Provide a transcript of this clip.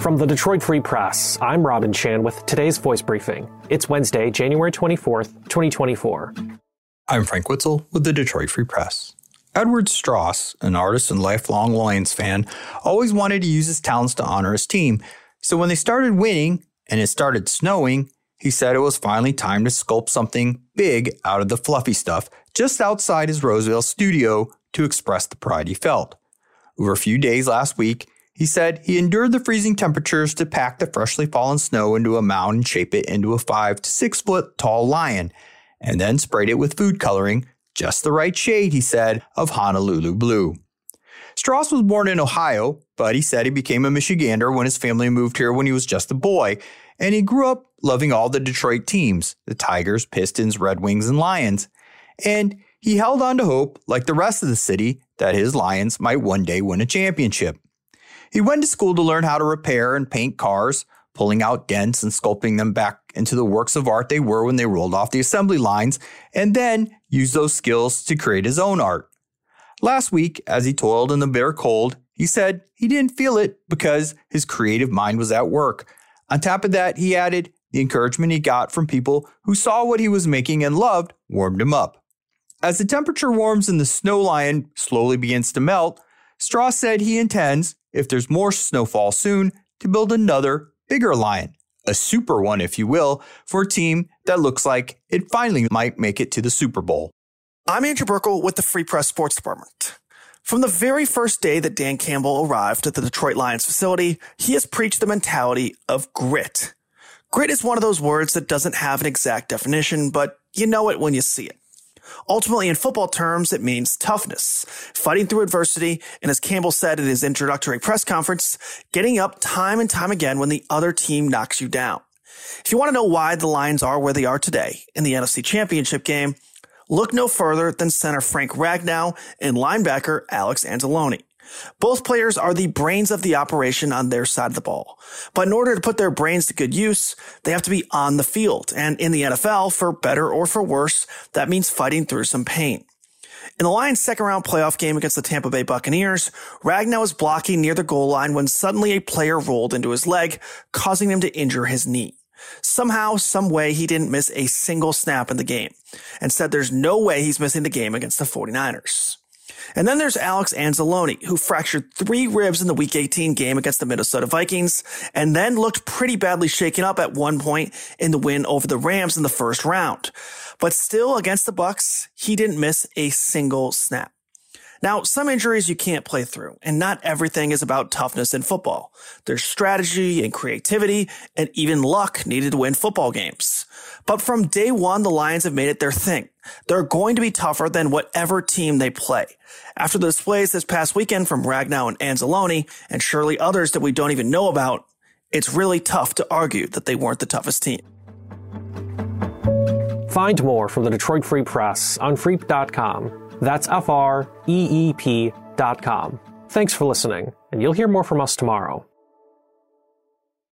From the Detroit Free Press, I'm Robin Chan with today's voice briefing. It's Wednesday, January 24th, 2024. I'm Frank Witsil with the Detroit Free Press. Edward Strauss, an artist and lifelong Lions fan, always wanted to use his talents to honor his team. So when they started winning and it started snowing, he said it was finally time to sculpt something big out of the fluffy stuff just outside his Roseville studio to express the pride he felt. Over a few days last week, he said he endured the freezing temperatures to pack the freshly fallen snow into a mound and shape it into a five to six foot tall lion, and then sprayed it with food coloring just the right shade, he said, of Honolulu blue. Strauss was born in Ohio, but he said he became a Michigander when his family moved here when he was just a boy, and he grew up loving all the Detroit teams the Tigers, Pistons, Red Wings, and Lions. And he held on to hope, like the rest of the city, that his Lions might one day win a championship. He went to school to learn how to repair and paint cars, pulling out dents and sculpting them back into the works of art they were when they rolled off the assembly lines, and then used those skills to create his own art. Last week, as he toiled in the bitter cold, he said he didn't feel it because his creative mind was at work. On top of that, he added the encouragement he got from people who saw what he was making and loved warmed him up. As the temperature warms and the snow lion slowly begins to melt, Strauss said he intends, if there's more snowfall soon, to build another, bigger lion a super one, if you will, for a team that looks like it finally might make it to the Super Bowl. I'm Andrew Burkle with the Free Press Sports Department. From the very first day that Dan Campbell arrived at the Detroit Lions facility, he has preached the mentality of grit. Grit is one of those words that doesn't have an exact definition, but you know it when you see it. Ultimately, in football terms, it means toughness, fighting through adversity, and as Campbell said in his introductory press conference, getting up time and time again when the other team knocks you down. If you want to know why the Lions are where they are today in the NFC Championship game, look no further than center Frank Ragnow and linebacker Alex Anzalone. Both players are the brains of the operation on their side of the ball. But in order to put their brains to good use, they have to be on the field. And in the NFL, for better or for worse, that means fighting through some pain. In the Lions' second round playoff game against the Tampa Bay Buccaneers, Ragnow was blocking near the goal line when suddenly a player rolled into his leg, causing him to injure his knee. Somehow, some way, he didn't miss a single snap in the game and said there's no way he's missing the game against the 49ers. And then there's Alex Anzalone, who fractured three ribs in the week 18 game against the Minnesota Vikings and then looked pretty badly shaken up at one point in the win over the Rams in the first round. But still against the Bucs, he didn't miss a single snap. Now, some injuries you can't play through, and not everything is about toughness in football. There's strategy and creativity and even luck needed to win football games. But from day one, the Lions have made it their thing. They're going to be tougher than whatever team they play. After the displays this past weekend from Ragnow and Anzalone, and surely others that we don't even know about, it's really tough to argue that they weren't the toughest team. Find more from the Detroit Free Press on Freep.com. That's F R E E P.com. Thanks for listening, and you'll hear more from us tomorrow.